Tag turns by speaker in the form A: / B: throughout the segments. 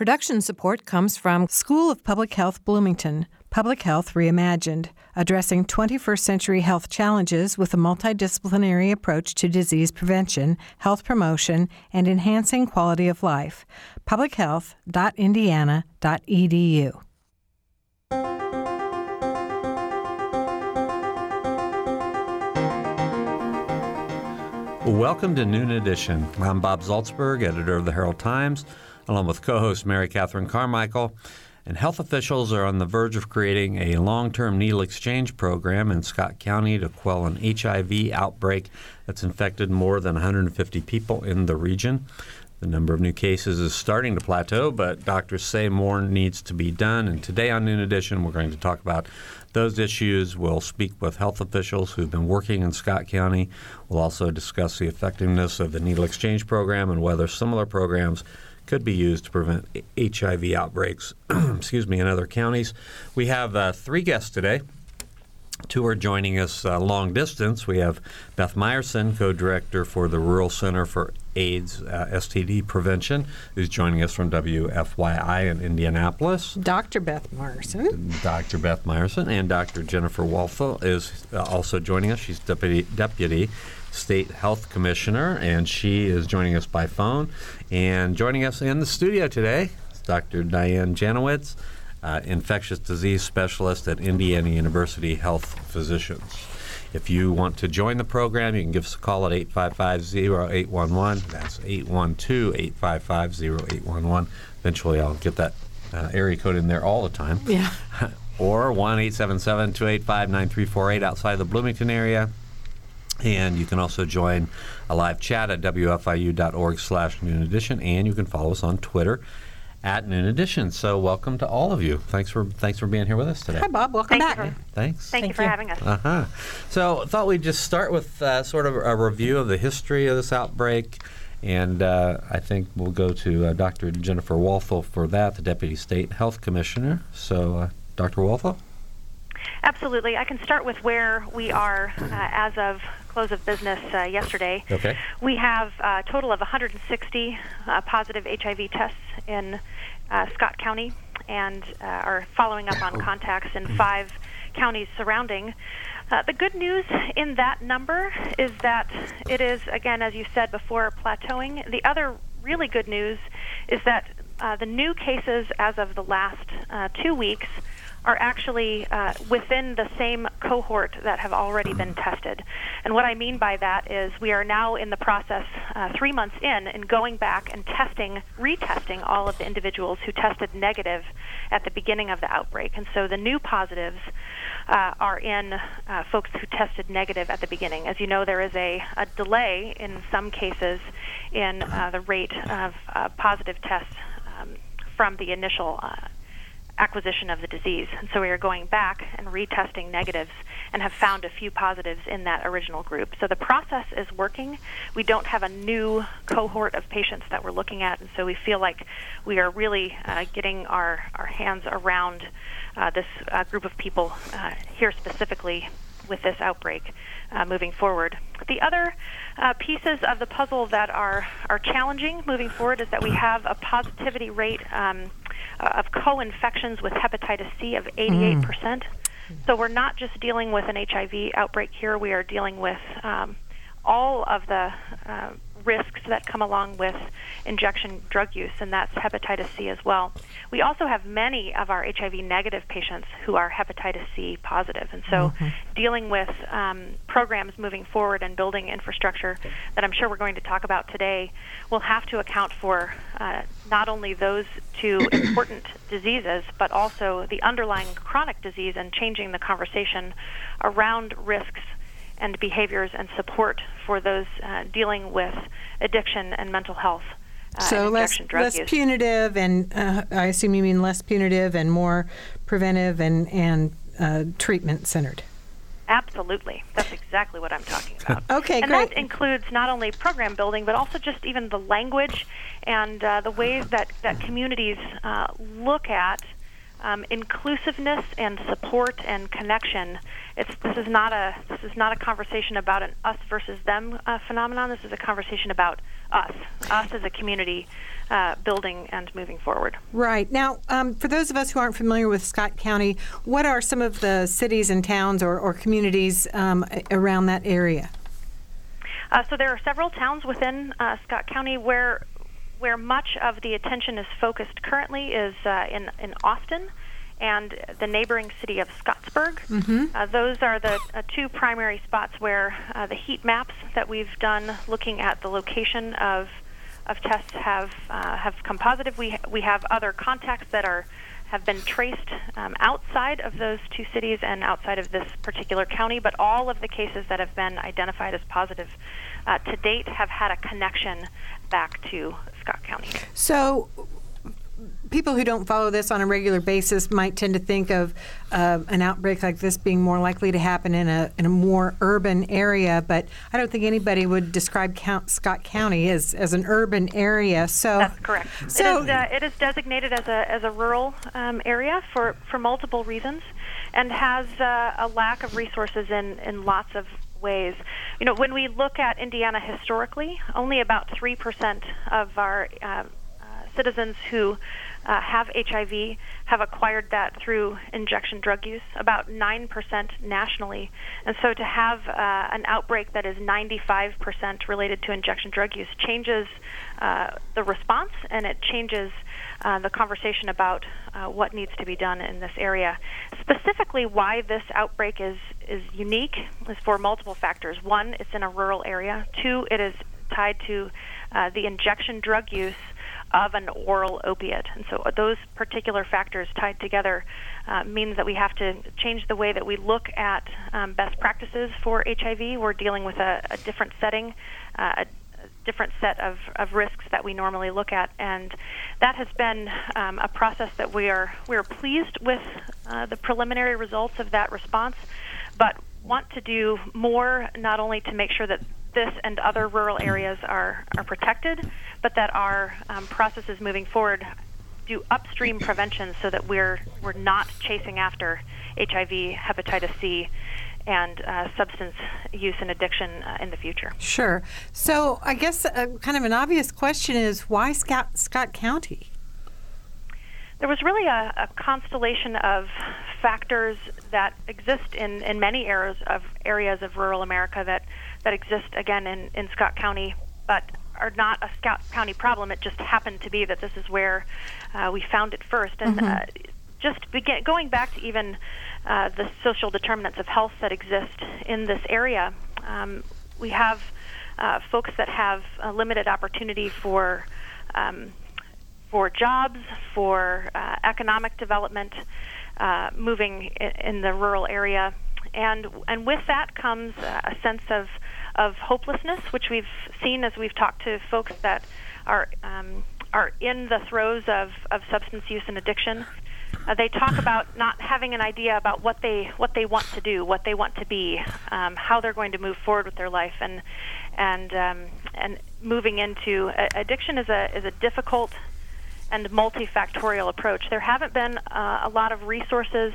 A: Production support comes from School of Public Health Bloomington, Public Health Reimagined, addressing 21st century health challenges with a multidisciplinary approach to disease prevention, health promotion, and enhancing quality of life. publichealth.indiana.edu.
B: Welcome to Noon Edition. I'm Bob Zaltsberg, editor of the Herald Times, along with co host Mary Catherine Carmichael. And health officials are on the verge of creating a long term needle exchange program in Scott County to quell an HIV outbreak that's infected more than 150 people in the region. The number of new cases is starting to plateau, but doctors say more needs to be done. And today on Noon Edition, we're going to talk about those issues. We'll speak with health officials who've been working in Scott County. We'll also discuss the effectiveness of the needle exchange program and whether similar programs could be used to prevent HIV outbreaks, excuse me, in other counties. We have uh, three guests today. Two are joining us uh, long distance. We have Beth Meyerson, co director for the Rural Center for AIDS uh, STD Prevention, who's joining us from WFYI in Indianapolis.
A: Dr. Beth Meyerson.
B: Dr. Beth Meyerson and Dr. Jennifer Walthall is uh, also joining us. She's deputy, deputy State Health Commissioner, and she is joining us by phone. And joining us in the studio today is Dr. Diane Janowicz, uh, infectious disease specialist at Indiana University Health Physicians. If you want to join the program, you can give us a call at 855-0811. That's 812-855-0811. Eventually, I'll get that uh, area code in there all the time.
A: Yeah.
B: or 1-877-285-9348 outside the Bloomington area. And you can also join a live chat at wfiu.org slash noon edition, and you can follow us on Twitter at noon edition. So welcome to all of you. Thanks for thanks for being here with us today.
A: Hi, Bob. Welcome
C: Thank
A: back.
C: You for,
B: thanks.
C: Thank,
A: Thank
C: you for
A: you.
C: having us.
B: Uh huh. So I thought we'd just start with uh, sort of a review of the history of this outbreak. And uh, I think we'll go to uh, Dr. Jennifer Walthall for that, the Deputy State Health Commissioner. So, uh, Dr. Walthall?
C: Absolutely. I can start with where we are uh, as of close of business uh, yesterday.
B: Okay.
C: We have a total of 160 uh, positive HIV tests in uh, Scott County and uh, are following up on contacts in five counties surrounding. Uh, the good news in that number is that it is, again, as you said before, plateauing. The other really good news is that uh, the new cases as of the last uh, two weeks are actually uh, within the same cohort that have already been tested. And what I mean by that is we are now in the process, uh, three months in, and going back and testing, retesting all of the individuals who tested negative at the beginning of the outbreak. And so the new positives uh, are in uh, folks who tested negative at the beginning. As you know, there is a, a delay in some cases in uh, the rate of uh, positive tests um, from the initial acquisition of the disease. And so we are going back and retesting negatives and have found a few positives in that original group. So the process is working. We don't have a new cohort of patients that we're looking at, and so we feel like we are really uh, getting our, our hands around uh, this uh, group of people uh, here specifically with this outbreak uh, moving forward. The other uh, pieces of the puzzle that are, are challenging moving forward is that we have a positivity rate um, of co-infections with hepatitis C of 88 percent. So we're not just dealing with an HIV outbreak here; we are dealing with um, all of the uh, risks that come along with injection drug use, and that's hepatitis C as well. We also have many of our HIV negative patients who are hepatitis C positive, and so dealing with um, programs moving forward and building infrastructure that I'm sure we're going to talk about today will have to account for uh, not only those two important diseases, but also the underlying chronic disease and changing the conversation around risks and behaviors and support for those uh, dealing with addiction and mental health. Uh,
A: so less, less
C: use.
A: punitive, and uh, I assume you mean less punitive and more preventive and, and uh, treatment centered.
C: Absolutely. That's exactly what I'm talking about.
A: Okay,
C: and
A: great.
C: that includes not only program building, but also just even the language and uh, the ways that, that communities uh, look at um, inclusiveness and support and connection. It's, this is not a this is not a conversation about an us versus them uh, phenomenon. This is a conversation about us, us as a community. Uh, building and moving forward.
A: Right. Now, um, for those of us who aren't familiar with Scott County, what are some of the cities and towns or, or communities um, around that area?
C: Uh, so there are several towns within uh, Scott County where where much of the attention is focused currently is uh, in in Austin and the neighboring city of Scottsburg. Mm-hmm. Uh, those are the uh, two primary spots where uh, the heat maps that we've done, looking at the location of of tests, have have come positive. We we have other contacts that are have been traced um, outside of those two cities and outside of this particular county, but all of the cases that have been identified as positive uh, to date have had a connection back to Scott County.
A: So, people who don't follow this on a regular basis might tend to think of uh, an outbreak like this being more likely to happen in a in a more urban area, but I don't think anybody would describe Count, Scott County as, as an urban area. So
C: that's correct. So it is, uh, it is designated as a as a rural um, area for for multiple reasons, and has uh, a lack of resources in in lots of ways. You know, when we look at Indiana historically, only about 3% of our uh, uh, citizens who uh, have HIV have acquired that through injection drug use, about 9% nationally. And so to have uh, an outbreak that is 95% related to injection drug use changes uh, the response and it changes uh, the conversation about uh, what needs to be done in this area. Specifically, why this outbreak is, is unique is for multiple factors. One, it's in a rural area. Two, it is tied to uh, the injection drug use of an oral opiate. And so those particular factors tied together uh, means that we have to change the way that we look at um, best practices for HIV. We're dealing with a, a different setting, uh, a different set of, of risks that we normally look at, and that has been um, a process that we are we are pleased with uh, the preliminary results of that response, but want to do more not only to make sure that this and other rural areas are, are protected, but that our um, processes moving forward do upstream prevention so that we're we're not chasing after HIV, hepatitis C, and uh, substance use and addiction uh, in the future.
A: Sure. So I guess uh, kind of an obvious question is why Scott, Scott County?
C: There was really a, a, constellation of factors that exist in, in many areas of areas of rural America that, that exist again in, in Scott County, but are not a Scott County problem. It just happened to be that this is where uh, we found it first, and mm-hmm. Uh, just begin, going back to even uh, the social determinants of health that exist in this area. Um, we have uh, folks that have a limited opportunity for um, for jobs, for uh, economic development, uh, moving in, in, the rural area, and and with that comes a sense of of hopelessness, which we've seen as we've talked to folks that are um, are in the throes of, of substance use and addiction uh, they talk about not having an idea about what they what they want to do, what they want to be, um, how they're going to move forward with their life, and and um, and moving into uh, addiction is a is a difficult and multifactorial approach. There haven't been uh, a lot of resources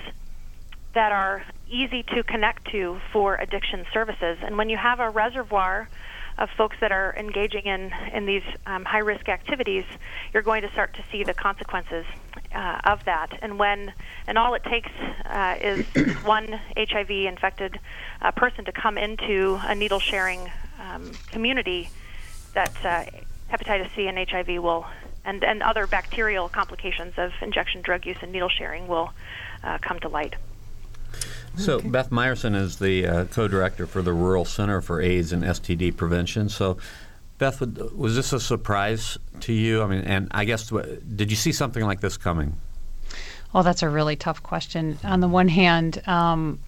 C: that are easy to connect to for addiction services, and when you have a reservoir of folks that are engaging in in these um, high risk activities, you're going to start to see the consequences uh, of that. And when and all it takes uh, is one HIV infected uh, person to come into a needle sharing um, community, that uh, hepatitis C and HIV will and and other bacterial complications of injection drug use and needle sharing will uh, come to light.
B: So okay. Beth Meyerson is the uh, co-director for the Rural Center for AIDS and STD Prevention. So, Beth, was this a surprise to you? I mean, and I guess did you see something like this coming?
D: Well, that's a really tough question. On the one hand, um,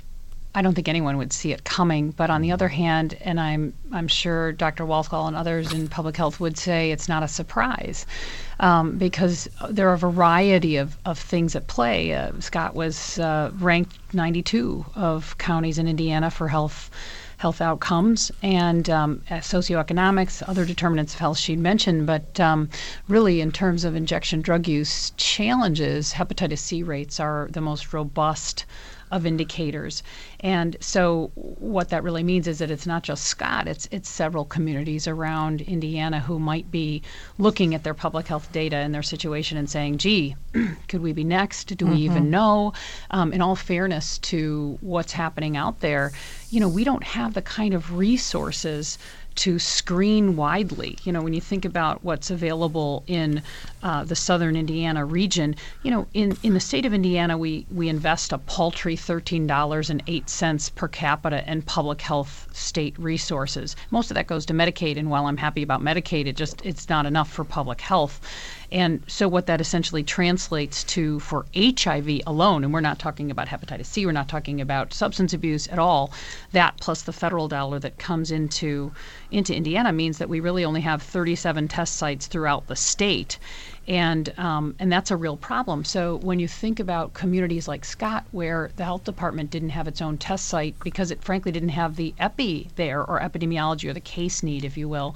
D: I don't think anyone would see it coming. But on the other hand, and I'm I'm sure Dr. Walthall and others in public health would say it's not a surprise um, because there are a variety of, of things at play. Uh, Scott was uh, ranked 92 of counties in Indiana for health health outcomes and um, socioeconomics, other determinants of health she'd mentioned. But um, really, in terms of injection drug use challenges, hepatitis C rates are the most robust of indicators. And so what that really means is that it's not just Scott, it's it's several communities around Indiana who might be looking at their public health data and their situation and saying, gee, could we be next? Do mm-hmm. we even know? Um, in all fairness to what's happening out there, you know, we don't have the kind of resources to screen widely. You know, when you think about what's available in uh, the southern Indiana region, you know, in, in the state of Indiana, we, we invest a paltry $13.08 per capita in public health state resources. Most of that goes to Medicaid, and while I'm happy about Medicaid, it just it's not enough for public health. And so, what that essentially translates to for HIV alone, and we're not talking about hepatitis C, we're not talking about substance abuse at all, that plus the federal dollar that comes into, into Indiana means that we really only have 37 test sites throughout the state. And, um, and that's a real problem. So when you think about communities like Scott, where the health department didn't have its own test site because it frankly didn't have the epi there or epidemiology or the case need, if you will,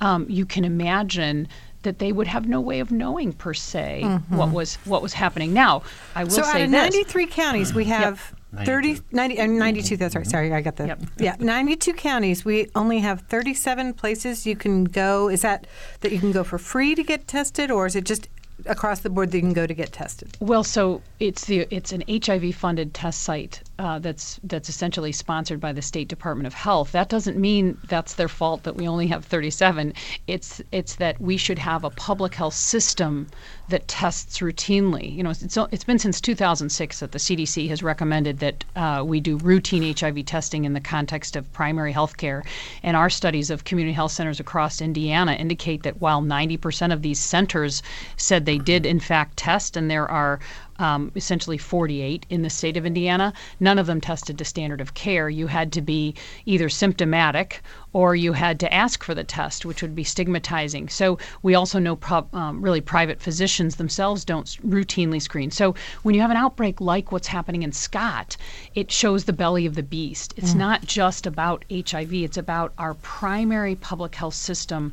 D: um, you can imagine that they would have no way of knowing per se mm-hmm. what was what was happening. Now, I will
A: so
D: say
A: out of
D: this.
A: 93 counties, we have yep. 30, 90, uh, 92, that's right. Sorry, I got the. Yep. Yeah, 92 counties. We only have 37 places you can go. Is that that you can go for free to get tested, or is it just across the board that you can go to get tested?
D: Well, so it's the it's an HIV funded test site uh, that's that's essentially sponsored by the State Department of Health. That doesn't mean that's their fault that we only have 37. It's it's that we should have a public health system that tests routinely. You know, it's it's been since 2006 that the CDC has recommended that uh, we do routine HIV testing in the context of primary health care. And our studies of community health centers across Indiana indicate that while 90% of these centers said they did in fact test, and there are um, essentially 48 in the state of Indiana. None of them tested to standard of care. You had to be either symptomatic or you had to ask for the test, which would be stigmatizing. So we also know pro- um, really private physicians themselves don't routinely screen. So when you have an outbreak like what's happening in Scott, it shows the belly of the beast. It's mm. not just about HIV, it's about our primary public health system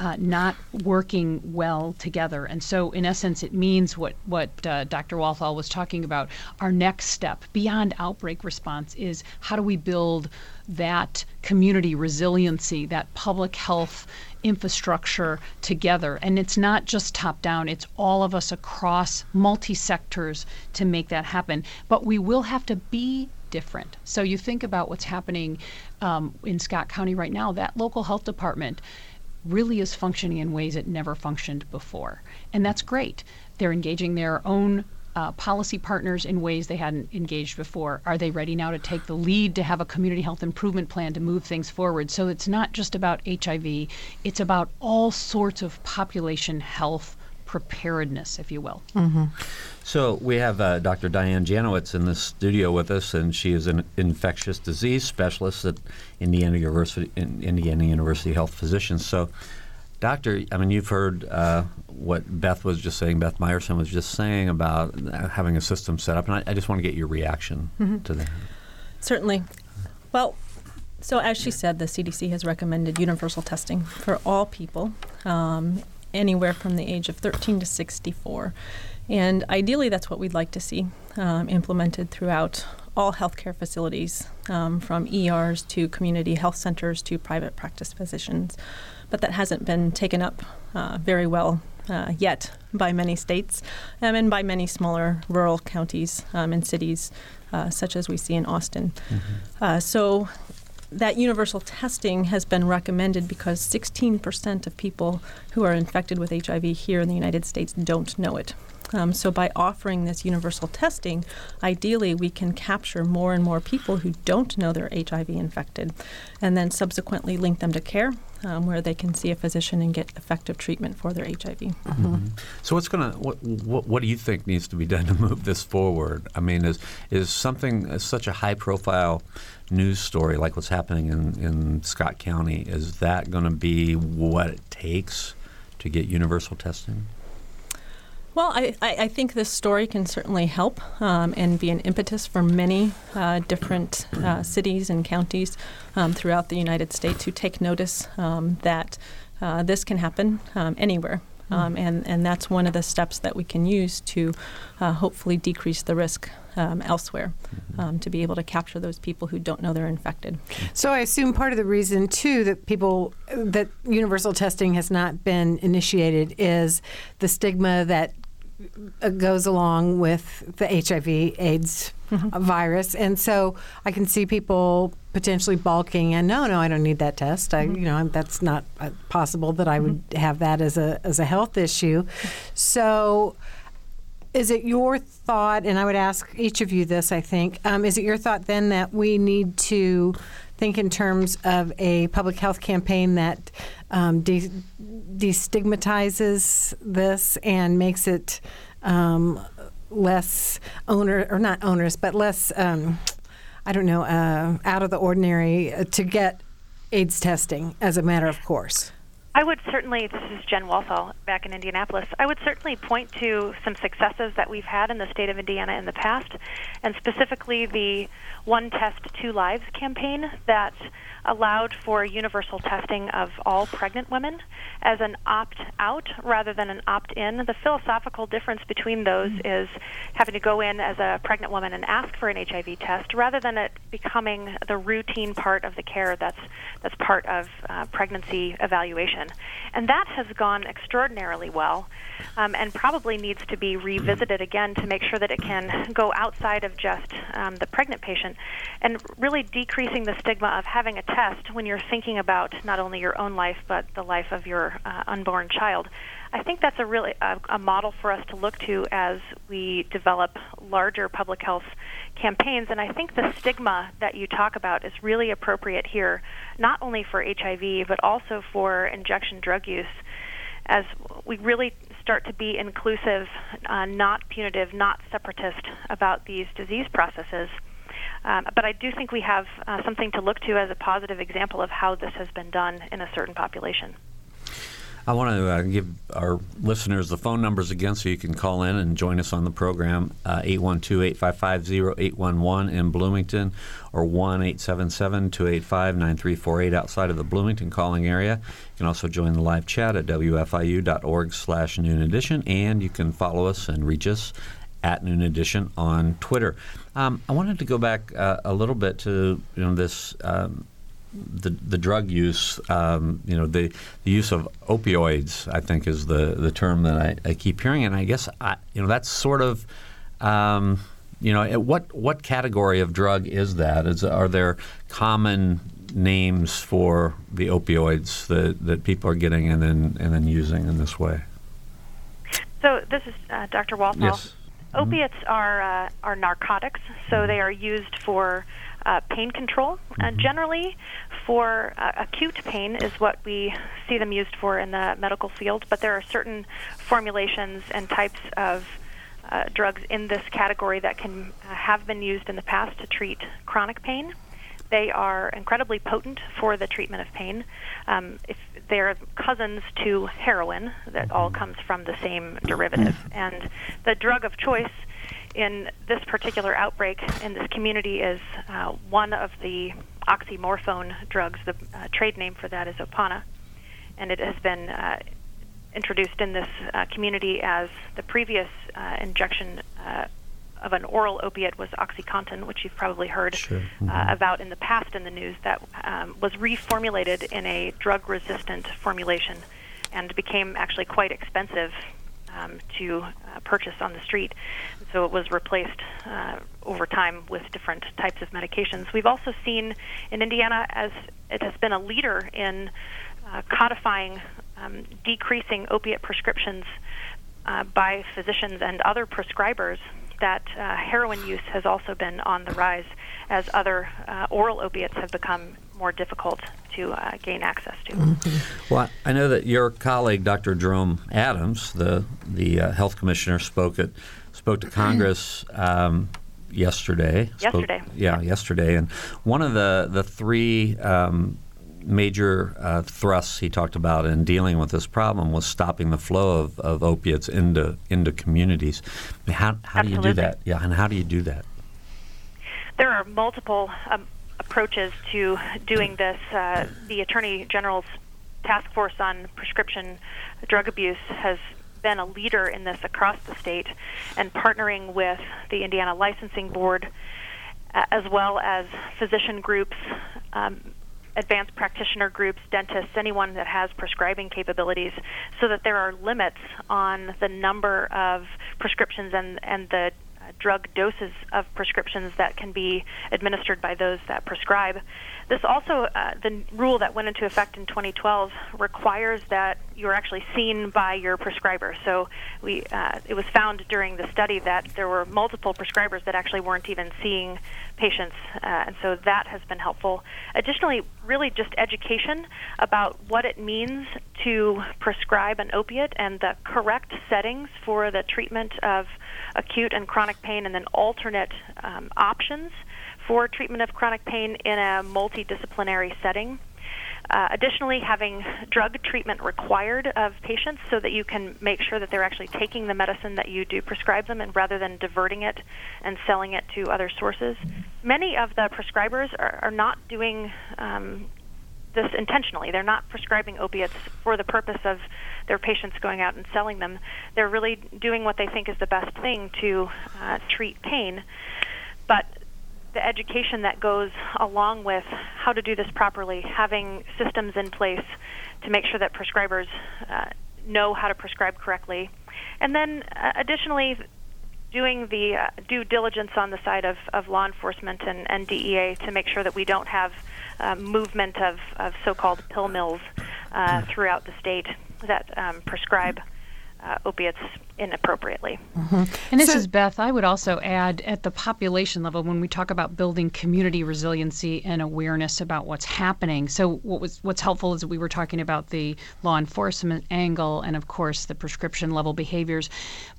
D: uh, not working well together. And so, in essence, it means what, what uh, Dr. Walthall was talking about. Our next step beyond outbreak response is how do we build that community resiliency, that public health infrastructure together. And it's not just top down, it's all of us across multi sectors to make that happen. But we will have to be different. So you think about what's happening um, in Scott County right now, that local health department really is functioning in ways it never functioned before. And that's great. They're engaging their own uh, policy partners in ways they hadn't engaged before? Are they ready now to take the lead to have a community health improvement plan to move things forward? So it's not just about HIV, it's about all sorts of population health preparedness, if you will.
B: Mm-hmm. So we have uh, Dr. Diane Janowicz in the studio with us, and she is an infectious disease specialist at Indiana University, Indiana University Health Physicians. So, Doctor, I mean, you've heard uh, what Beth was just saying, Beth Meyerson was just saying about having a system set up, and I, I just want to get your reaction mm-hmm. to that.
E: Certainly. Well, so as she said, the CDC has recommended universal testing for all people. Um, anywhere from the age of 13 to 64. And ideally, that's what we'd like to see um, implemented throughout all healthcare facilities, um, from ERs to community health centers to private practice physicians. But that hasn't been taken up uh, very well uh, yet by many states um, and by many smaller rural counties um, and cities, uh, such as we see in Austin. Mm-hmm. Uh, so that universal testing has been recommended because 16% of people who are infected with HIV here in the United States don't know it. Um, so, by offering this universal testing, ideally we can capture more and more people who don't know they're HIV infected and then subsequently link them to care um, where they can see a physician and get effective treatment for their HIV. Mm-hmm.
B: So, what's going to what, what, what do you think needs to be done to move this forward? I mean, is is something uh, such a high profile news story like what's happening in, in Scott County is that going to be what it takes to get universal testing?
E: Well, I, I, think this story can certainly help um, and be an impetus for many uh, different uh, cities and counties um, throughout the United States who take notice um, that uh, this can happen um, anywhere. Um, and, and that's one of the steps that we can use to uh, hopefully decrease the risk um, elsewhere um, to be able to capture those people who don't know they're infected.
A: So I assume part of the reason too that people that universal testing has not been initiated is the stigma that goes along with the HIV AIDS mm-hmm. virus, and so I can see people potentially balking and no, no, I don't need that test. I, mm-hmm. you know, that's not uh, possible that I would mm-hmm. have that as a as a health issue. So is it your thought, and I would ask each of you this, I think, um, is it your thought then that we need to think in terms of a public health campaign that um, de- destigmatizes this and makes it um, less owner or not onerous, but less, um, I don't know, uh, out of the ordinary uh, to get AIDS testing as a matter of course?
C: I would certainly, this is Jen Walthall back in Indianapolis, I would certainly point to some successes that we've had in the state of Indiana in the past, and specifically the One Test, Two Lives campaign that allowed for universal testing of all pregnant women as an opt out rather than an opt in. The philosophical difference between those mm-hmm. is having to go in as a pregnant woman and ask for an HIV test rather than it becoming the routine part of the care that's that's part of uh, pregnancy evaluation. And that has gone extraordinarily well um, and probably needs to be revisited again to make sure that it can go outside of just um, the pregnant patient and really decreasing the stigma of having a test when you're thinking about not only your own life but the life of your uh, unborn child. I think that's a really a, a model for us to look to as we develop larger public health campaigns. And I think the stigma that you talk about is really appropriate here, not only for HIV but also for injection drug use, as we really start to be inclusive, uh, not punitive, not separatist about these disease processes. Um, but I do think we have uh, something to look to as a positive example of how this has been done in a certain population.
B: I want to uh, give our listeners the phone numbers again so you can call in and join us on the program uh, 812 855 0811 in Bloomington or 1 877 285 9348 outside of the Bloomington calling area. You can also join the live chat at wfiu.org slash noon edition and you can follow us and reach us at Noon Edition on Twitter. Um, I wanted to go back uh, a little bit to you know this um, the the drug use. Um, you know the, the use of opioids. I think is the the term that I, I keep hearing, and I guess I, you know that's sort of. Um, you know, what what category of drug is that? Is are there common names for the opioids that, that people are getting and then and then using in this way?
C: So this is uh, Dr. Walthall.
B: Yes.
C: Mm-hmm. Opiates are uh, are narcotics, so mm-hmm. they are used for uh, pain control, mm-hmm. and generally for uh, acute pain is what we see them used for in the medical field. But there are certain formulations and types of uh, drugs in this category that can uh, have been used in the past to treat chronic pain. They are incredibly potent for the treatment of pain. Um, if they're cousins to heroin, that all comes from the same derivative. And the drug of choice in this particular outbreak in this community is uh, one of the oxymorphone drugs. The uh, trade name for that is Opana, and it has been uh, introduced in this uh, community as the previous uh, injection uh, of an oral opiate was OxyContin, which you've probably heard
B: sure.
C: Uh,
B: mm-hmm.
C: uh, about in the past in the news, that um, was reformulated in a drug resistant formulation and became actually quite expensive um, to uh, purchase on the street. So it was replaced uh, over time with different types of medications. We've also seen in Indiana, as it has been a leader in uh, codifying um, decreasing opiate prescriptions uh, by physicians and other prescribers that uh, heroin use has also been on the rise as other uh, oral opiates have become more difficult to uh, gain access to.
B: Mm-hmm. Well, I know that your colleague, Dr. Jerome Adams, the the uh, health commissioner, spoke at spoke to Congress. Um, yesterday.
C: Yesterday.
B: Spoke, yeah, yesterday, and one of the the three um, major uh, thrusts he talked about in dealing with this problem was stopping the flow of, of opiates into into communities. How, how do you do that? Yeah, and how do you do that?
C: There are multiple um, approaches to doing this. Uh, the Attorney General's task force on prescription drug abuse has been a leader in this across the state and partnering with the Indiana Licensing Board as well as physician groups, um, advanced practitioner groups, dentists, anyone that has prescribing capabilities, so that there are limits on the number of prescriptions and, and the drug doses of prescriptions that can be administered by those that prescribe. This also, uh, the rule that went into effect in 2012 requires that you're actually seen by your prescriber. So we, uh, it was found during the study that there were multiple prescribers that actually weren't even seeing patients, uh, and so that has been helpful. Additionally, really just education about what it means to prescribe an opiate and the correct settings for the treatment of acute and chronic pain, and then alternate um, options for treatment of chronic pain in a multidisciplinary setting. Uh, additionally, having drug treatment required of patients so that you can make sure that they're actually taking the medicine that you do prescribe them and rather than diverting it and selling it to other sources. Many of the prescribers are, are not doing um, this intentionally. They're not prescribing opiates for the purpose of their patients going out and selling them. They're really doing what they think is the best thing to uh, treat pain. But the education that goes along with how to do this properly, having systems in place to make sure that prescribers uh, know how to prescribe correctly, and then uh, additionally doing the uh, due diligence on the side of, of law enforcement and, and DEA to make sure that we don't have uh, movement of, of so-called pill mills uh, throughout the state that um, prescribe uh, opiates inappropriately.
D: Mm-hmm. And this so, is Beth. I would also add at the population level when we talk about building community resiliency and awareness about what's happening. So what was what's helpful is we were talking about the law enforcement angle and of course the prescription level behaviors,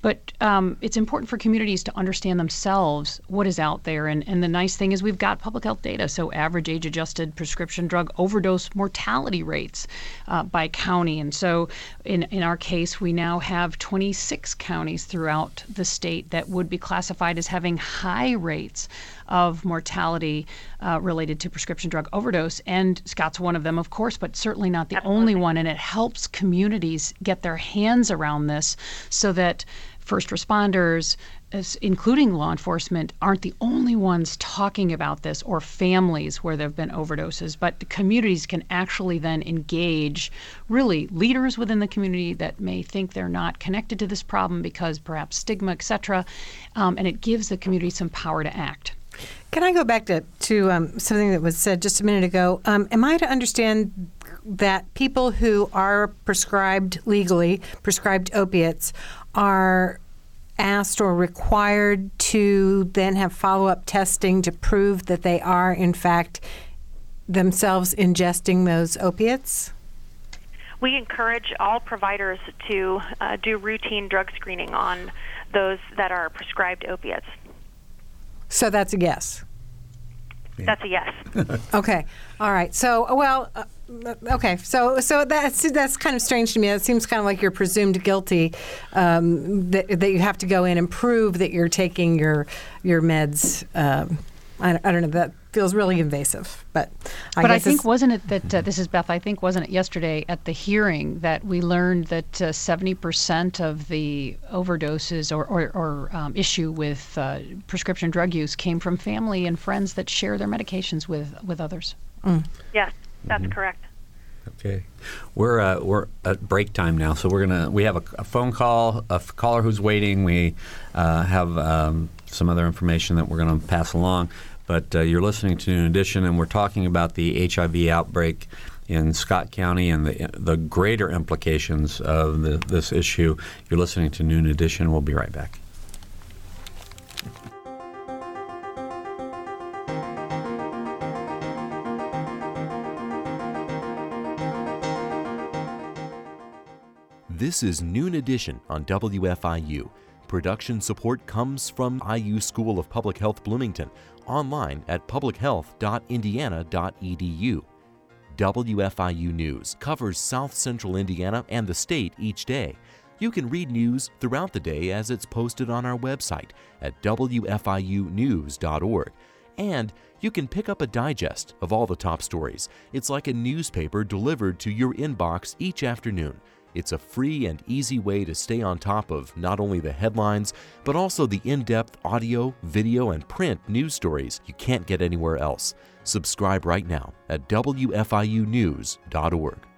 D: but um, it's important for communities to understand themselves what is out there. And and the nice thing is we've got public health data. So average age adjusted prescription drug overdose mortality rates uh, by county. And so in in our case we now have 26 counties throughout the state that would be classified as having high rates of mortality uh, related to prescription drug overdose. And Scott's one of them, of course, but certainly not the
C: Absolutely.
D: only one. And it helps communities get their hands around this so that first responders, including law enforcement, aren't the only ones talking about this or families where there have been overdoses, but communities can actually then engage really leaders within the community that may think they're not connected to this problem because perhaps stigma, et cetera, um, and it gives the community some power to act.
A: Can I go back to, to um, something that was said just a minute ago? Um, am I to understand that people who are prescribed legally, prescribed opiates, are asked or required to then have follow up testing to prove that they are, in fact, themselves ingesting those opiates?
C: We encourage all providers to uh, do routine drug screening on those that are prescribed opiates.
A: So that's a yes.
C: That's a yes.
A: okay. All right. So, well, uh, okay. So, so that's that's kind of strange to me. It seems kind of like you're presumed guilty um, that that you have to go in and prove that you're taking your your meds. Um, I, I, don't know. That feels really invasive. But I
D: but I think wasn't it that uh, this is Beth? I think wasn't it yesterday at the hearing that we learned that uh, seventy uh, percent of the overdoses or or, or um, issue with uh, prescription drug use came from family and friends that share their medications with with others.
C: Mm. Yes, that's mm-hmm. correct.
B: Okay, we're uh, we're at break time now, so we're gonna we have a, a phone call, a f- caller who's waiting. We uh, have um, some other information that we're going to pass along. But uh, you're listening to Noon Edition, and we're talking about the HIV outbreak in Scott County and the, the greater implications of the, this issue. You're listening to Noon Edition. We'll be right back.
F: This is Noon Edition on WFIU. Production support comes from IU School of Public Health Bloomington online at publichealth.indiana.edu. WFIU News covers South Central Indiana and the state each day. You can read news throughout the day as it's posted on our website at WFIUnews.org. And you can pick up a digest of all the top stories. It's like a newspaper delivered to your inbox each afternoon. It's a free and easy way to stay on top of not only the headlines, but also the in depth audio, video, and print news stories you can't get anywhere else. Subscribe right now at WFIUnews.org.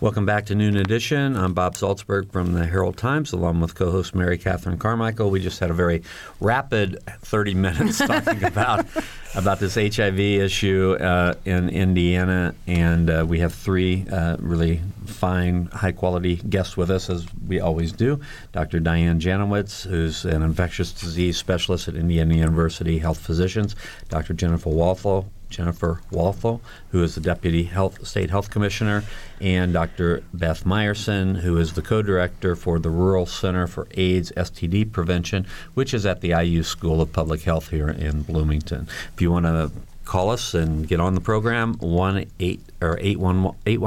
B: Welcome back to Noon Edition. I'm Bob Zaltsberg from the Herald Times, along with co-host Mary Catherine Carmichael. We just had a very rapid 30 minutes talking about about this HIV issue uh, in Indiana, and uh, we have three uh, really fine, high-quality guests with us, as we always do. Dr. Diane Janowicz, who's an infectious disease specialist at Indiana University Health Physicians. Dr. Jennifer Walthall, Jennifer Walthall, who is the Deputy Health State Health Commissioner, and Dr. Beth Meyerson, who is the co-director for the Rural Center for AIDS STD Prevention, which is at the IU School of Public Health here in Bloomington. If you want to call us and get on the program, one eight or eight one eight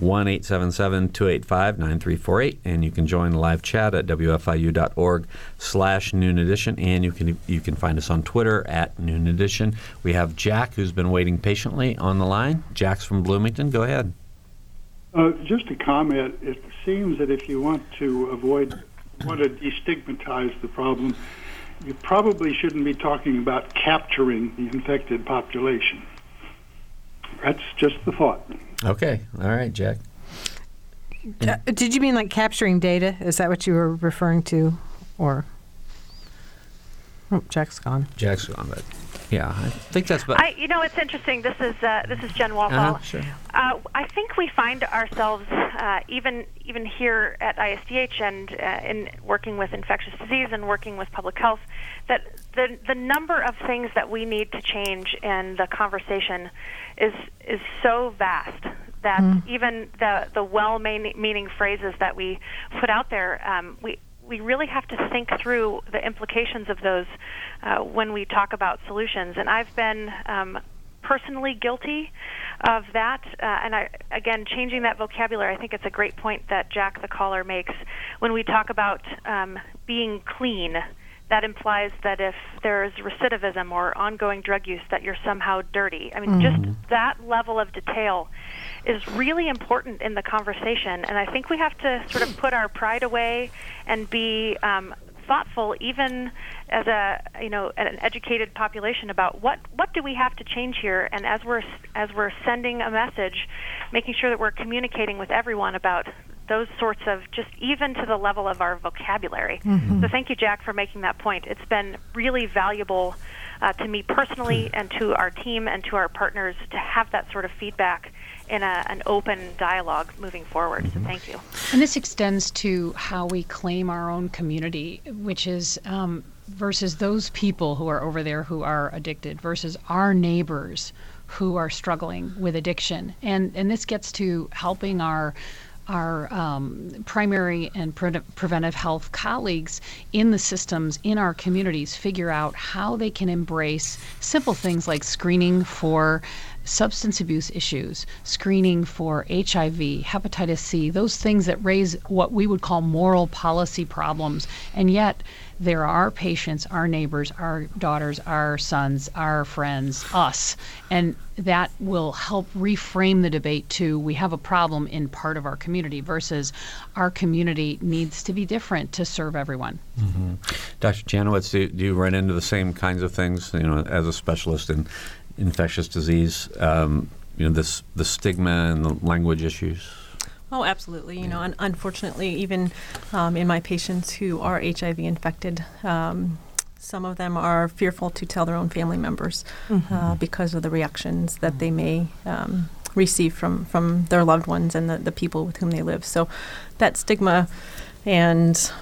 B: one two eight five five zero eight one one. 1 285 9348 and you can join the live chat at wfiu.org slash noon edition. And you can you can find us on twitter at noon edition. We have jack who's been waiting patiently on the line. Jack's from bloomington. Go ahead.
G: Uh, just a comment. It seems that if you want to avoid want to destigmatize the problem you probably shouldn't be talking about capturing the infected population. That's just the thought
B: Okay. All right, Jack.
A: Uh, did you mean like capturing data? Is that what you were referring to, or? Oh, Jack's gone.
B: Jack's gone, but yeah, I think that's. About,
C: I, you know, it's interesting. This is uh, this is Jen Walthall.
B: Uh-huh, sure.
C: Uh, I think we find ourselves uh, even even here at ISDH and uh, in working with infectious disease and working with public health that the the number of things that we need to change in the conversation is is so vast that mm. even the the well-meaning phrases that we put out there, um, we we really have to think through the implications of those uh, when we talk about solutions. And I've been um, personally guilty of that. Uh, and I, again, changing that vocabulary, I think it's a great point that Jack the caller makes when we talk about um, being clean that implies that if there's recidivism or ongoing drug use that you're somehow dirty. I mean, mm-hmm. just that level of detail is really important in the conversation, and I think we have to sort of put our pride away and be um, thoughtful, even as a you know an educated population, about what what do we have to change here, and as we're as we're sending a message, making sure that we're communicating with everyone about those sorts of just even to the level of our vocabulary. Mm-hmm. So thank you, Jack, for making that point. It's been really valuable uh, to me personally and to our team and to our partners to have that sort of feedback in a, an open dialogue moving forward. Mm-hmm. So thank you.
D: And this extends to how we claim our own community, which is. Um, versus those people who are over there who are addicted versus our neighbors who are struggling with addiction and and this gets to helping our our um, primary and pre- preventive health colleagues in the systems in our communities figure out how they can embrace simple things like screening for substance abuse issues, screening for HIV, hepatitis C, those things that raise what we would call moral policy problems. And yet, there are patients, our neighbors, our daughters, our sons, our friends, us, and that will help reframe the debate to we have a problem in part of our community versus our community needs to be different to serve everyone.
B: Mm-hmm. Dr. Janowicz, do, do, you run into the same kinds of things, you know, as a specialist in infectious disease, um, you know, this the stigma and the language issues?
E: Oh, absolutely. You know, un- unfortunately, even um, in my patients who are HIV infected, um, some of them are fearful to tell their own family members mm-hmm. uh, because of the reactions that they may um, receive from, from their loved ones and the, the people with whom they live. So that stigma and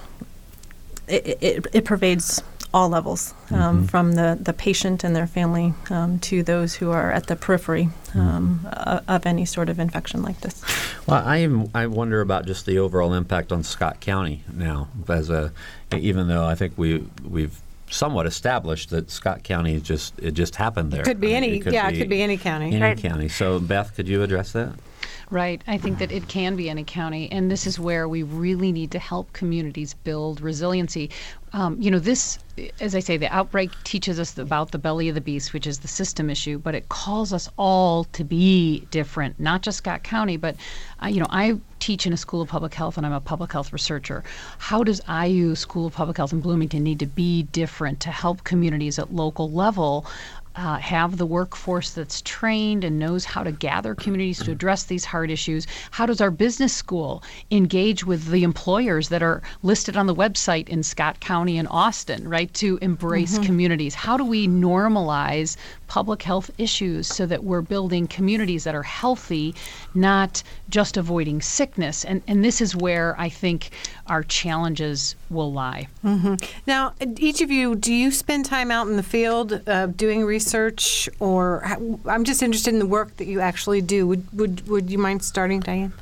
E: it, it, it pervades all levels, um, mm-hmm. from the, the patient and their family um, to those who are at the periphery um, mm-hmm. of any sort of infection like this.
B: Well, I even, I wonder about just the overall impact on Scott County now, as a even though I think we we've somewhat established that Scott County just it just happened there.
A: It could be I mean, any, it could yeah, be it could be any county.
B: Any right. county. So, Beth, could you address that?
D: Right. I think that it can be any county, and this is where we really need to help communities build resiliency. Um, you know, this, as I say, the outbreak teaches us about the belly of the beast, which is the system issue, but it calls us all to be different, not just Scott County, but, uh, you know, I teach in a school of public health and I'm a public health researcher. How does IU School of Public Health in Bloomington need to be different to help communities at local level uh, have the workforce that's trained and knows how to gather communities to address these hard issues? How does our business school engage with the employers that are listed on the website in Scott County and Austin, right, to embrace mm-hmm. communities? How do we normalize public health issues so that we're building communities that are healthy, not just avoiding sickness? And, and this is where I think our challenges will lie.
A: Mm-hmm. Now, each of you, do you spend time out in the field uh, doing research, or I'm just interested in the work that you actually do. Would would would you mind starting, Diane?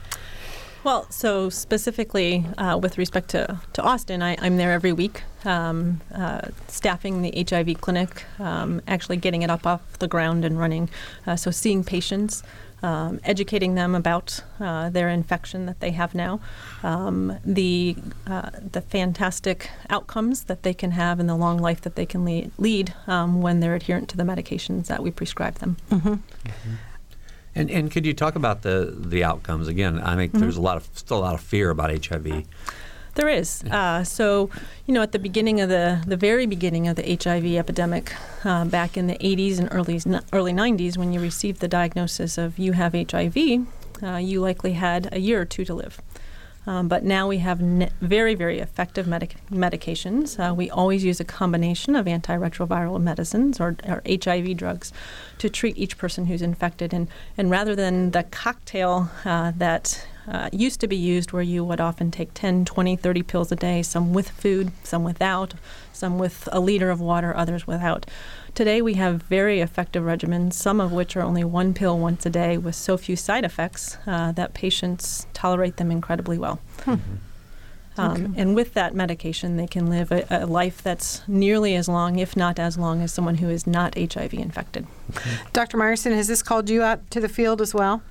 E: Well, so specifically uh, with respect to, to Austin, I, am there every week, um, uh, staffing the HIV clinic, um, actually getting it up off the ground and running. Uh, so seeing patients, um, educating them about uh, their infection that they have now, um, the uh, the fantastic outcomes that they can have and the long life that they can lead, lead um, when they're adherent to the medications that we prescribe them.
A: Mm-hmm. Mm-hmm.
B: And and could you talk about the the outcomes again? I think mm-hmm. there's a lot of still a lot of fear about HIV.
E: There is. Uh, so, you know, at the beginning of the the very beginning of the HIV epidemic, uh, back in the 80s and early early 90s, when you received the diagnosis of you have HIV, uh, you likely had a year or two to live. Um, but now we have ne- very, very effective medic- medications. Uh, we always use a combination of antiretroviral medicines or, or, HIV drugs to treat each person who's infected. And, and rather than the cocktail uh, that uh, used to be used, where you would often take 10, 20, 30 pills a day, some with food, some without, some with a liter of water, others without. Today we have very effective regimens, some of which are only one pill once a day with so few side effects uh, that patients tolerate them incredibly well. Hmm. Um, okay. And with that medication, they can live a, a, life that's nearly as long, if not as long, as someone who is not HIV infected.
A: Okay. Dr. Meyerson, has this called you out to the field as well?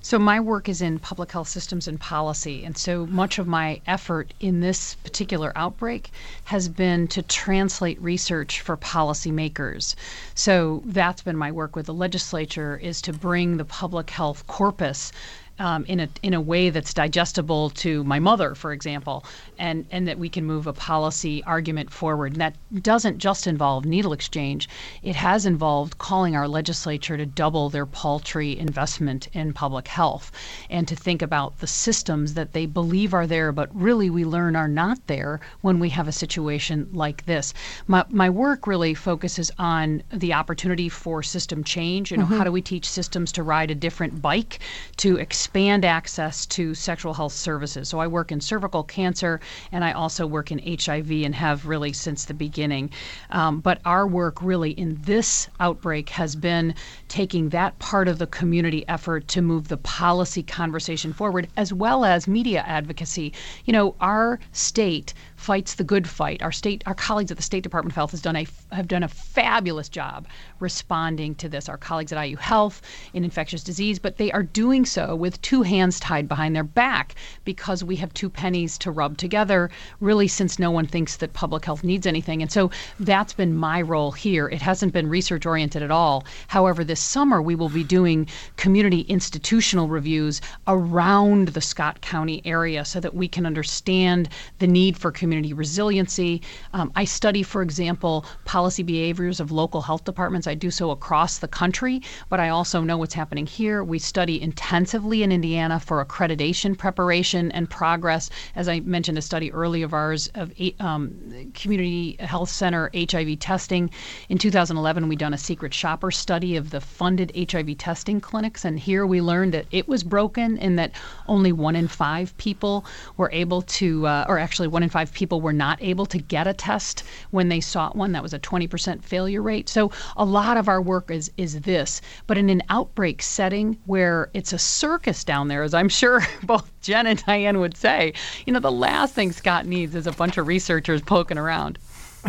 D: So, my work is in public health systems and policy. And so much of my effort in this particular outbreak has been to translate research for policymakers. So, that's been my work with the legislature is to bring the public health corpus um, in a in a way that's digestible to my mother, for example, and and that we can move a policy argument forward. And that doesn't just involve needle exchange; it has involved calling our legislature to double their paltry investment in public health, and to think about the systems that they believe are there, but really we learn are not there when we have a situation like this. My my work really focuses on the opportunity for system change. You know, mm-hmm. how do we teach systems to ride a different bike to expand access to sexual health services. So I work in cervical cancer and I also work in HIV and have really since the beginning. Um, but our work really in this outbreak has been taking that part of the community effort to move the policy conversation forward as well as media advocacy. You know, our state fights the good fight. Our state, our colleagues at the State Department of Health has done a have done a fabulous job responding to this. Our colleagues at IU Health in infectious disease, but they are doing so with two hands tied behind their back because we have two pennies to rub together. Really, since no one thinks that public health needs anything, and so that's been my role here. It hasn't been research oriented at all. However, this summer we will be doing community institutional reviews around the Scott County area so that we can understand the need for community community resiliency. Um, I study, for example, policy behaviors of local health departments. I do so across the country, but I also know what's happening here. We study intensively in Indiana for accreditation preparation and progress. As I mentioned, a study early of ours of um, community health center HIV testing. In 2011, we done a secret shopper study of the funded HIV testing clinics, and here we learned that it was broken and that only one in five people were able to, uh, or actually one in five people were not able to get a test when they sought one. That was a 20% failure rate. So a lot of our work is is this. But in an outbreak setting where it's a circus down there, as I'm sure both Jen and Diane would say, you know, the last thing Scott needs is a bunch of researchers poking around.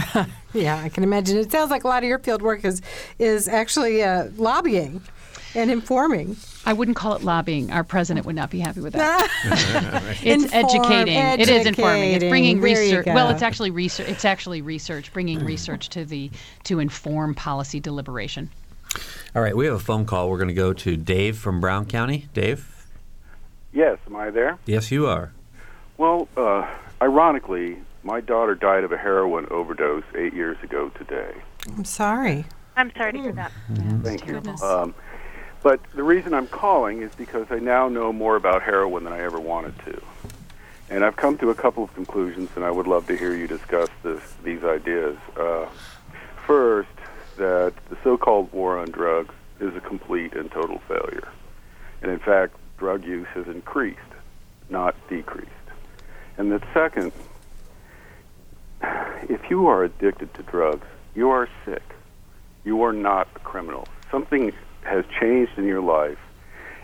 A: yeah, I can imagine. It sounds like a lot of your field work is is actually uh, lobbying and informing.
D: I wouldn't call it lobbying. Our president would not be happy with that. it's
A: Inform-
D: educating. It is informing. It's bringing.
A: There
D: research. Well, it's actually research. It's actually research, bringing research to the to inform policy deliberation.
B: All right, we have a phone call. We're going to go to Dave from Brown County. Dave?
H: Yes, am I there?
B: Yes, you are.
H: Well, uh, ironically, my daughter died of a heroin overdose eight years ago today.
A: I'm sorry.
C: I'm sorry to hear that.
H: Thank you. Um, but the reason I'm calling is because I now know more about heroin than I ever wanted to. And I've come to a couple of conclusions, and I would love to hear you discuss this, these ideas. Uh, first, that the so called war on drugs is a complete and total failure. And in fact, drug use has increased, not decreased. And that second, if you are addicted to drugs, you are sick. You are not a criminal. Something has changed in your life,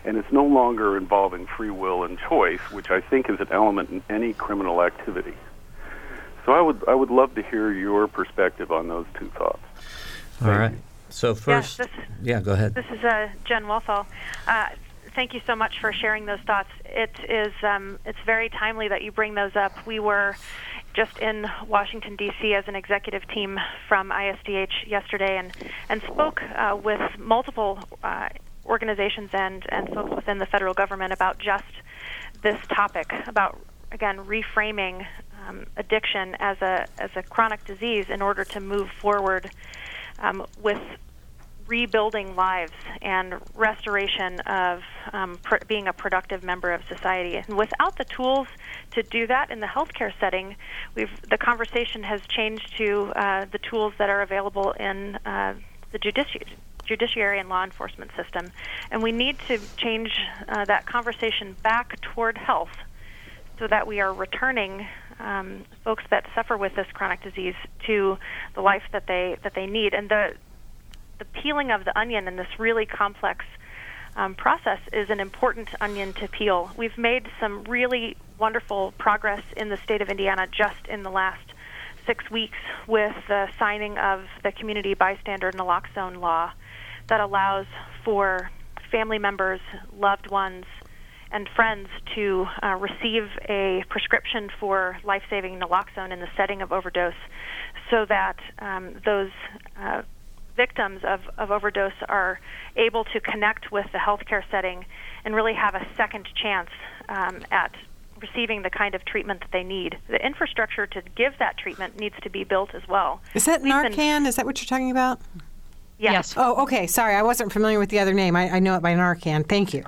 H: and it's no longer involving free will and choice, which I think is an element in any criminal activity. So I would I would love to hear your perspective on those two thoughts.
B: All right. So first,
C: this-
B: yeah, go ahead.
C: This is uh, Jen Walthall. Uh, thank you so much for sharing those thoughts. It is um, it's very timely that you bring those up. We were just in Washington D.C. as an executive team from ISDH yesterday, and and spoke uh, with multiple uh, organizations and and folks within the federal government about just this topic about again reframing um, addiction as a as a chronic disease in order to move forward um, with rebuilding lives and restoration of um, pr- being a productive member of society. And without the tools to do that in the healthcare setting, we've the conversation has changed to uh, the tools that are available in uh, the judici- judiciary and law enforcement system. And we need to change uh, that conversation back toward health so that we are returning um, folks that suffer with this chronic disease to the life that they that they need. And the the peeling of the onion in this really complex um, process is an important onion to peel. We've made some really wonderful progress in the state of Indiana just in the last six weeks with the signing of the community bystander naloxone law that allows for family members, loved ones, and friends to uh, receive a prescription for life-saving naloxone in the setting of overdose, so that um, those uh, victims of, of overdose are able to connect with the healthcare setting and really have a second chance um, at receiving the kind of treatment that they need. The infrastructure to give that treatment needs to be built as well.
A: Is that
C: We've been-
A: Narcan? Is that what you're talking about?
C: Yes.
A: Oh, okay. Sorry, I wasn't familiar with the other name. I, I know it by Narcan. Thank you.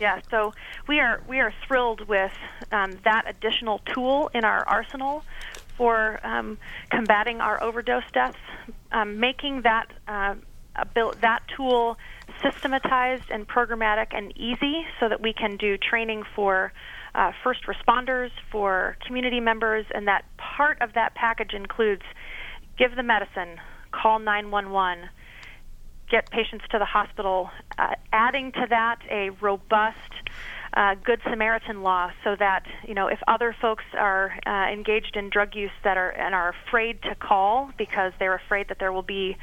C: Yeah, so we are we are thrilled with um, that additional tool in our arsenal for um, combating our overdose deaths, um, making that uh, that tool systematized and programmatic and easy, so that we can do training for uh, first responders, for community members, and that part of that package includes give the medicine, call 911 get patients to the hospital, uh, adding to that a robust uh, Good Samaritan law, so that you know if other folks are uh, engaged in drug use that are and are afraid to call because they're afraid that there will be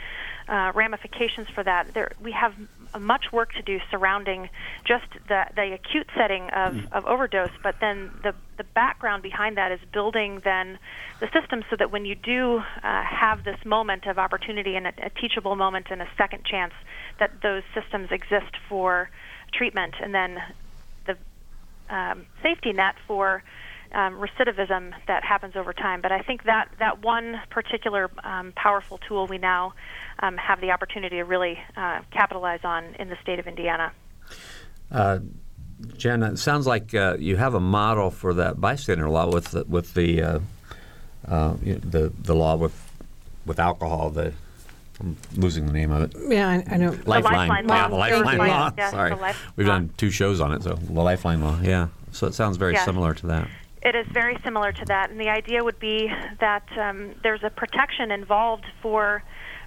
C: uh, ramifications for that. There, we have much work to do surrounding just the the acute setting of, of overdose, but then the the background behind that is building then the system so that when you do uh, have this moment of opportunity and a, a teachable moment and a second chance, that those systems exist for treatment, and then the um, safety net for um, recidivism that happens over time. But I think that that one particular um, powerful tool we now um, have the opportunity to really uh, capitalize on in the state of Indiana.
B: Uh, Jen, it sounds like uh, you have a model for that bystander law with the, with the uh, uh, the the law with with alcohol. The I'm losing the name of it.
A: Yeah, I, I know.
B: Lifeline.
C: Lifeline
B: yeah,
C: law.
B: the Lifeline
C: Thank
B: law.
C: Yes,
B: Sorry,
C: the Life-
B: we've
C: law.
B: done two shows on it. So the Lifeline law. Yeah. So it sounds very
C: Yes.
B: similar to that.
C: It is very similar to that, and the idea would be that um, there's a protection involved for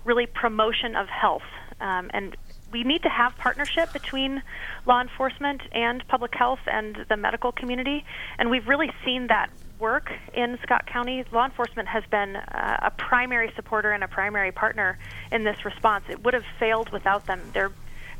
C: really promotion of health, um, and we need to have partnership between law enforcement and public health and the medical community, and we've really seen that work in Scott County. Law enforcement has been uh, a primary supporter and a primary partner in this response. It would have failed without them. They're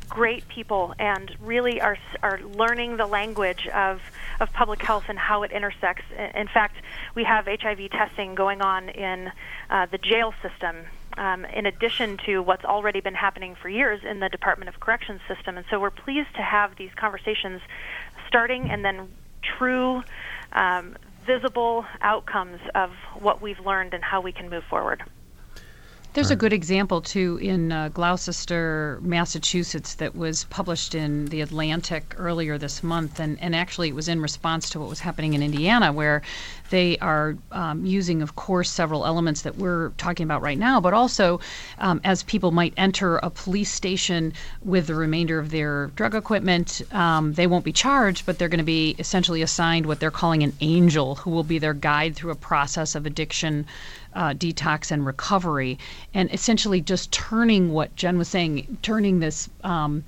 C: great people and really are are learning the language of of public health and how it intersects. In fact, we have HIV testing going on in uh, the jail system. Um, in addition to what's already been happening for years in the Department of Corrections system. And so we're pleased to have these conversations starting and then true, um, visible outcomes of what we've learned and how we can move forward.
D: There's a good example too in uh, Gloucester, Massachusetts, that was published in the Atlantic earlier this month, and, and actually it was in response to what was happening in Indiana, where they are um, using, of course, several elements that we're talking about right now, but also um, as people might enter a police station with the remainder of their drug equipment, um, they won't be charged, but they're going to be essentially assigned what they're calling an angel, who will be their guide through a process of addiction uh, detox and recovery, and essentially just turning what Jen was saying, turning this. Um,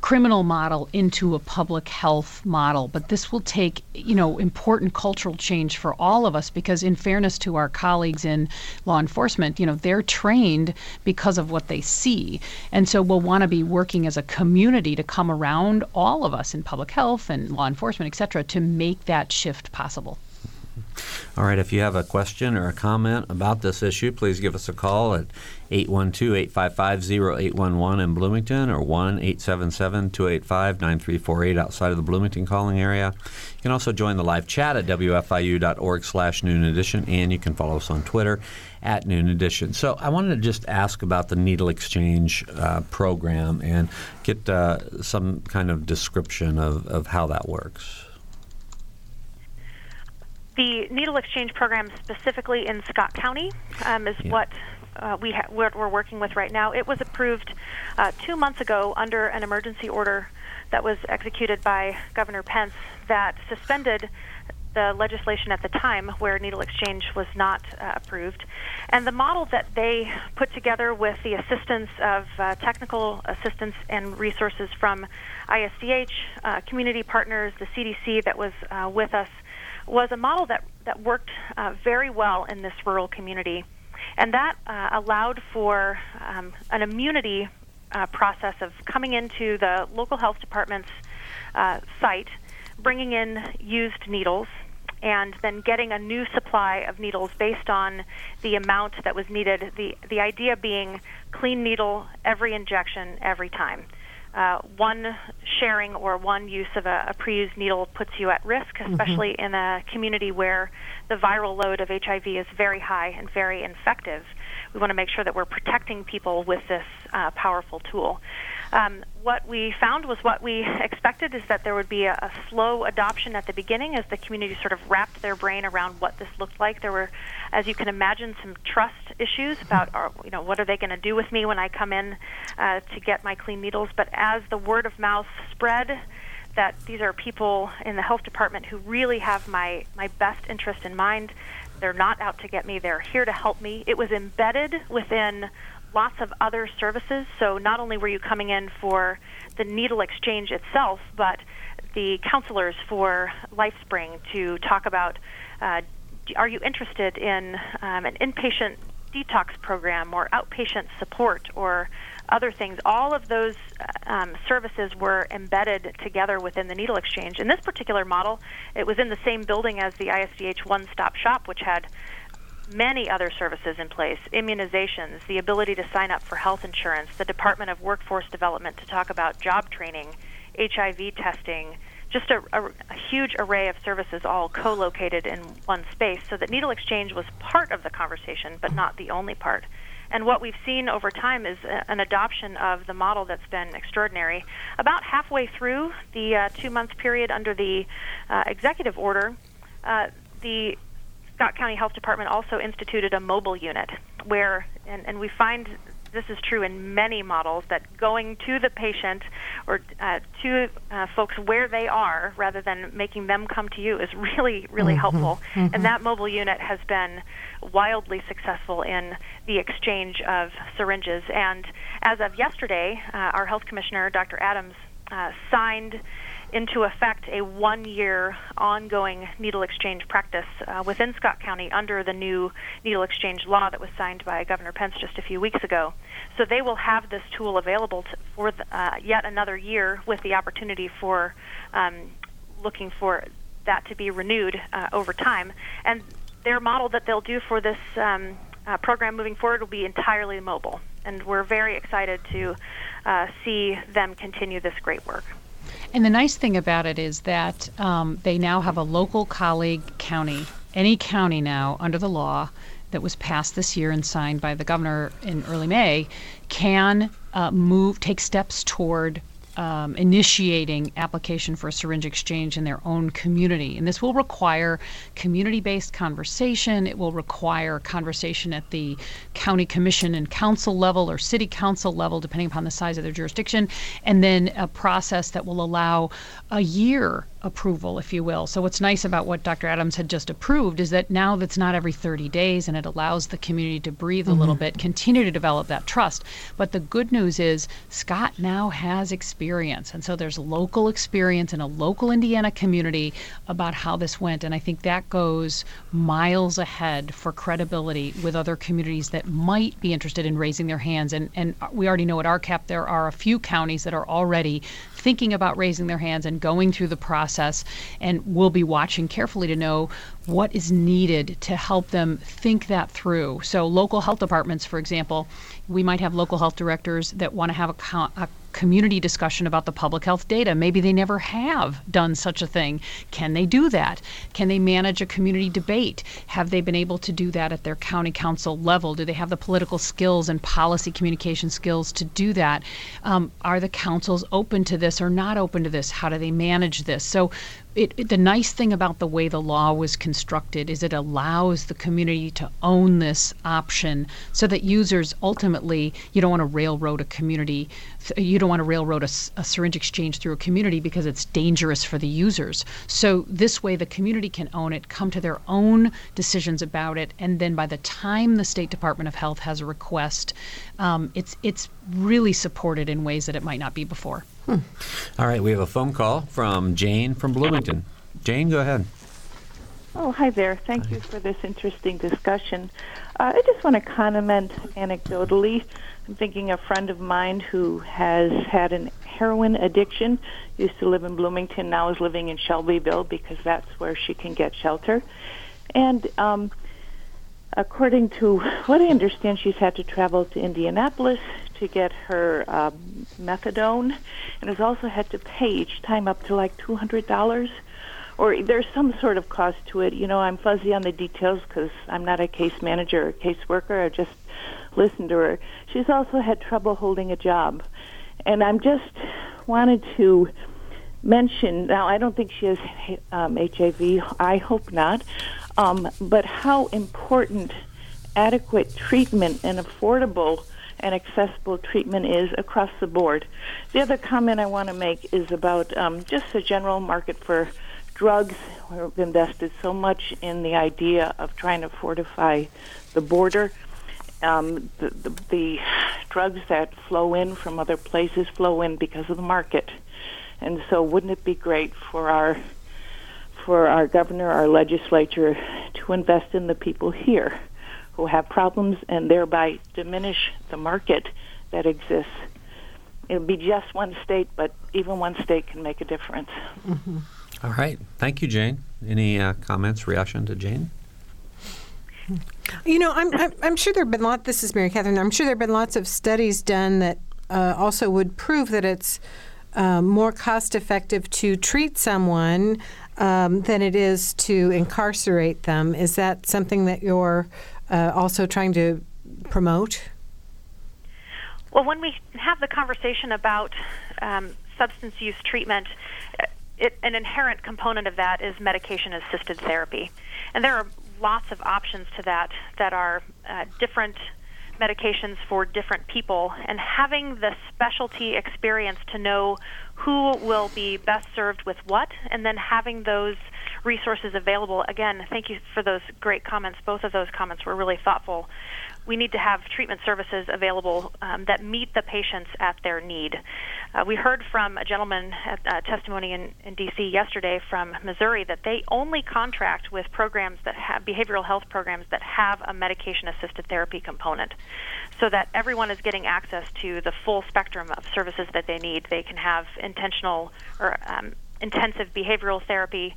D: criminal model into a public health model but this will take you know important cultural change for all of us because in fairness to our colleagues in law enforcement you know they're trained because of what they see and so we'll want to be working as a community to come around all of us in public health and law enforcement et cetera to make that shift possible
B: all right, if you have a question or a comment about this issue, please give us a call at 812-855-0811 in Bloomington or 1-877-285-9348 outside of the Bloomington calling area. You can also join the live chat at wfiu.org slash noon edition, and you can follow us on Twitter at noon edition. So I wanted to just ask about the needle exchange uh, program and get uh, some kind of description of, of how that works.
C: The needle exchange program, specifically in Scott County, um, is yeah. what uh, we ha- we're, we're, working with right now. It was approved uh, two months ago under an emergency order that was executed by Governor Pence that suspended the legislation at the time where needle exchange was not uh, approved. And the model that they put together with the assistance of uh, technical assistance and resources from ISDH, uh, community partners, the CDC that was uh, with us was a model that, that worked uh, very well in this rural community. And that uh, allowed for um, an immunity uh, process of coming into the local health department's uh, site, bringing in used needles, and then getting a new supply of needles based on the amount that was needed. The, the idea being clean needle every injection, every time uh, one sharing or one use of a, a pre-used needle puts you at risk, mm-hmm. especially mm-hmm. in a community where the viral load of HIV is very high and very infective. We want to make sure that we're protecting people with this uh, powerful tool. Um, what we found was what we expected is that there would be a, a, slow adoption at the beginning as the community sort of wrapped their brain around what this looked like. There were, as you can imagine, some trust issues about, uh, you know, what are they going to do with me when I come in uh, to get my clean needles. But as the word of mouth spread, that these are people in the health department who really have my my best interest in mind. They're not out to get me. They're here to help me. It was embedded within lots of other services. So not only were you coming in for the needle exchange itself, but the counselors for LifeSpring to talk about uh, are you interested in um, an inpatient detox program or outpatient support or other things. All of those um, services were embedded together within the needle exchange. In this particular model, it was in the same building as the ISDH one stop shop, which had many other services in place immunizations, the ability to sign up for health insurance, the Department of Workforce Development to talk about job training, HIV testing, just a, a, a huge array of services all co located in one space. So that needle exchange was part of the conversation, but not the only part. And what we've seen over time is an adoption of the model that's been extraordinary. About halfway through the uh, two month period under the uh, executive order, uh, the Scott County Health Department also instituted a mobile unit where, and, and we find this is true in many models that going to the patient or uh, to uh, folks where they are rather than making them come to you is really really mm-hmm. helpful mm-hmm. and that mobile unit has been wildly successful in the exchange of syringes and as of yesterday uh, our health commissioner dr adams uh, signed into effect a one year ongoing needle exchange practice uh, within Scott County under the new needle exchange law that was signed by Governor Pence just a few weeks ago. So they will have this tool available to, for the, uh, yet another year with the opportunity for um, looking for that to be renewed uh, over time. And their model that they'll do for this um, uh, program moving forward will be entirely mobile. And we're very excited to uh, see them continue this great work.
D: And the nice thing about it is that um, they now have a local colleague county, any county now under the law that was passed this year and signed by the governor in early May, can uh, move, take steps toward um, initiating application for a syringe exchange in their own community. And this will require community based conversation. It will require conversation at the county commission and council level or city council level, depending upon the size of their jurisdiction, and then a process that will allow a year approval, if you will. So, what's nice about what Dr. Adams had just approved is that now that's not every 30 days and it allows the community to breathe a mm-hmm. little bit, continue to develop that trust. But the good news is Scott now has experience. And so there's local experience in a local Indiana community about how this went. And I think that goes miles ahead for credibility with other communities that might be interested in raising their hands. And, and we already know at RCAP there are a few counties that are already thinking about raising their hands and going through the process. And we'll be watching carefully to know what is needed to help them think that through. So, local health departments, for example, we might have local health directors that want to have a, a community discussion about the public health data. Maybe they never have done such a thing. Can they do that? Can they manage a community debate? Have they been able to do that at their county council level? Do they have the political skills and policy communication skills to do that? Um, are the councils open to this or not open to this? How do they manage this? So it, it, the nice thing about the way the law was constructed is it allows the community to own this option so that users ultimately you don't want to railroad a community you don't want to railroad a, a, syringe exchange through a community because it's dangerous for the users. So this way the community can own it come to their own decisions about it and then by the time the state department of health has a request um, it's it's really supported in ways that it might not be before
B: Hmm. All right, we have a phone call from Jane from Bloomington. Jane, go ahead.
I: Oh, hi there. Thank hi. you for this interesting discussion. Uh, I just want to comment anecdotally. I'm thinking a friend of mine who has had an heroin addiction, used to live in Bloomington, now is living in Shelbyville because that's where she can get shelter. And um, according to what I understand, she's had to travel to Indianapolis to get her uh, methadone, and has also had to pay each time up to like two hundred dollars, or there's some sort of cost to it. You know, I'm fuzzy on the details because I'm not a case manager or case worker. I just listened to her. She's also had trouble holding a job, and I'm just wanted to mention. Now, I don't think she has um, HIV. I hope not. Um, but how important adequate treatment and affordable and accessible treatment is across the board. The other comment I want to make is about um, just the general market for drugs. We've invested so much in the idea of trying to fortify the border. Um, the, the, the drugs that flow in from other places flow in because of the market. And so, wouldn't it be great for our for our governor, our legislature, to invest in the people here? Who have problems and thereby diminish the market that exists. It'll be just one state, but even one state can make a difference.
B: Mm-hmm. All right. Thank you, Jane. Any uh, comments, reaction to Jane?
A: You know, I'm, I'm, I'm sure there have been lots. This is Mary Catherine. I'm sure there have been lots of studies done that uh, also would prove that it's uh, more cost effective to treat someone um, than it is to incarcerate them. Is that something that you're uh, also trying to promote?
C: Well, when we have the conversation about um, substance use treatment, uh, it, an inherent component of that is medication assisted therapy. And there are lots of options to that that are uh, different medications for different people. And having the specialty experience to know who will be best served with what, and then having those resources available. Again, thank you for those great comments. Both of those comments were really thoughtful. We need to have treatment services available um, that meet the patients at their need. Uh, we heard from a gentleman at uh, testimony in, in D.C. yesterday from Missouri that they only contract with programs that have behavioral health programs that have a medication assisted therapy component so that everyone is getting access to the full spectrum of services that they need. They can have intentional or um, intensive behavioral therapy,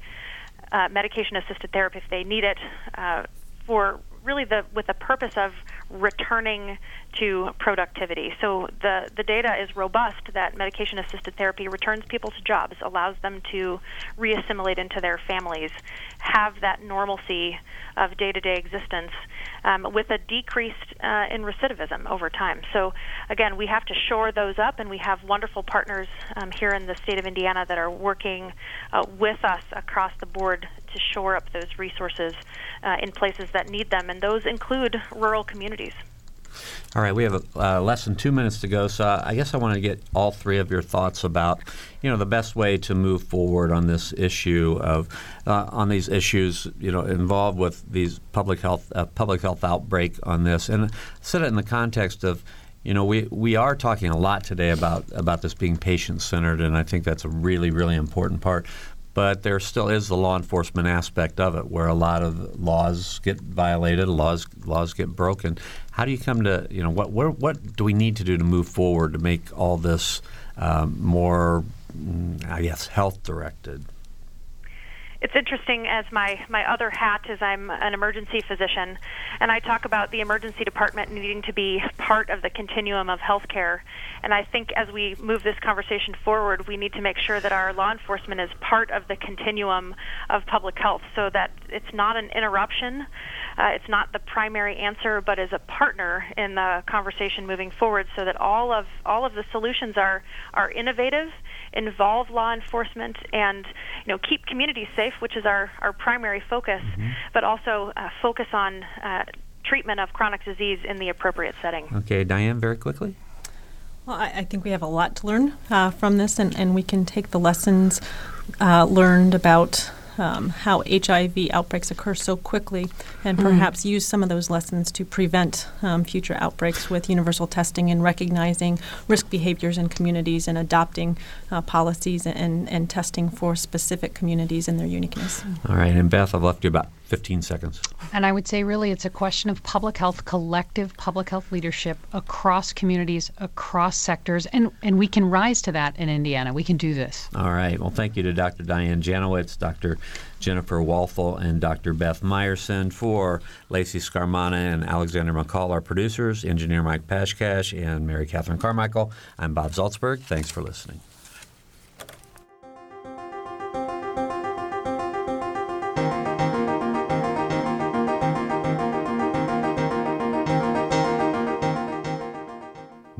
C: medication assisted therapy if they need it, uh, for really the with the purpose of returning to productivity. So the, the data is robust that medication assisted therapy returns people to jobs, allows them to reassimilate into their families, have that normalcy of day to day existence um, with a decrease uh, in recidivism over time. So, again, we have to shore those up, and we have wonderful partners um, here in the state of Indiana that are working uh, with us across the board to shore up those resources uh, in places that need them, and those include rural communities.
B: All right, we have uh, less than two minutes to go, so I guess I want to get all three of your thoughts about, you know, the best way to move forward on this issue of, uh, on these issues, you know, involved with these public health, uh, public health outbreak on this, and set it in the context of, you know, we, we are talking a lot today about about this being patient centered, and I think that's a really really important part but there still is the law enforcement aspect of it, where a lot of laws get violated, laws laws get broken. How do you come to you know what what, what do we need to do to move forward to make all this um, more, mm, I guess, health directed?
C: It's interesting as my my other hat is I'm an emergency physician, and I talk about the emergency department needing to be part of the continuum of healthcare. And I think as we move this conversation forward, we need to make sure that our law enforcement is part of the continuum of public health, so that it's not an interruption, uh, it's not the primary answer, but is a partner in the conversation moving forward, so that all of all of the solutions are are innovative involve law enforcement and you know keep communities safe, which is our, our primary focus, mm-hmm. but also uh, focus on uh, treatment of chronic disease in the appropriate setting.
B: Okay, Diane, very quickly.
E: Well, I, I think we have a lot to learn uh, from this, and, and we can take the lessons uh, learned about um, how HIV outbreaks occur so quickly, and mm. perhaps use some of those lessons to prevent um, future outbreaks with universal testing and recognizing risk behaviors in communities and adopting uh, policies and, and testing for specific communities and their uniqueness.
B: All right, and Beth, I've left you about 15 seconds.
D: And I would say, really, it's a question of public health, collective public health leadership across communities, across sectors, and, and we can rise to that in Indiana. We can do this.
B: All right. Well, thank you to Dr. Diane Janowicz, Dr. Jennifer Walthall, and Dr. Beth Meyerson for Lacey Scarmana and Alexander McCall, our producers, engineer Mike Pashkash, and Mary Catherine Carmichael. I'm Bob Zaltsberg. Thanks for listening.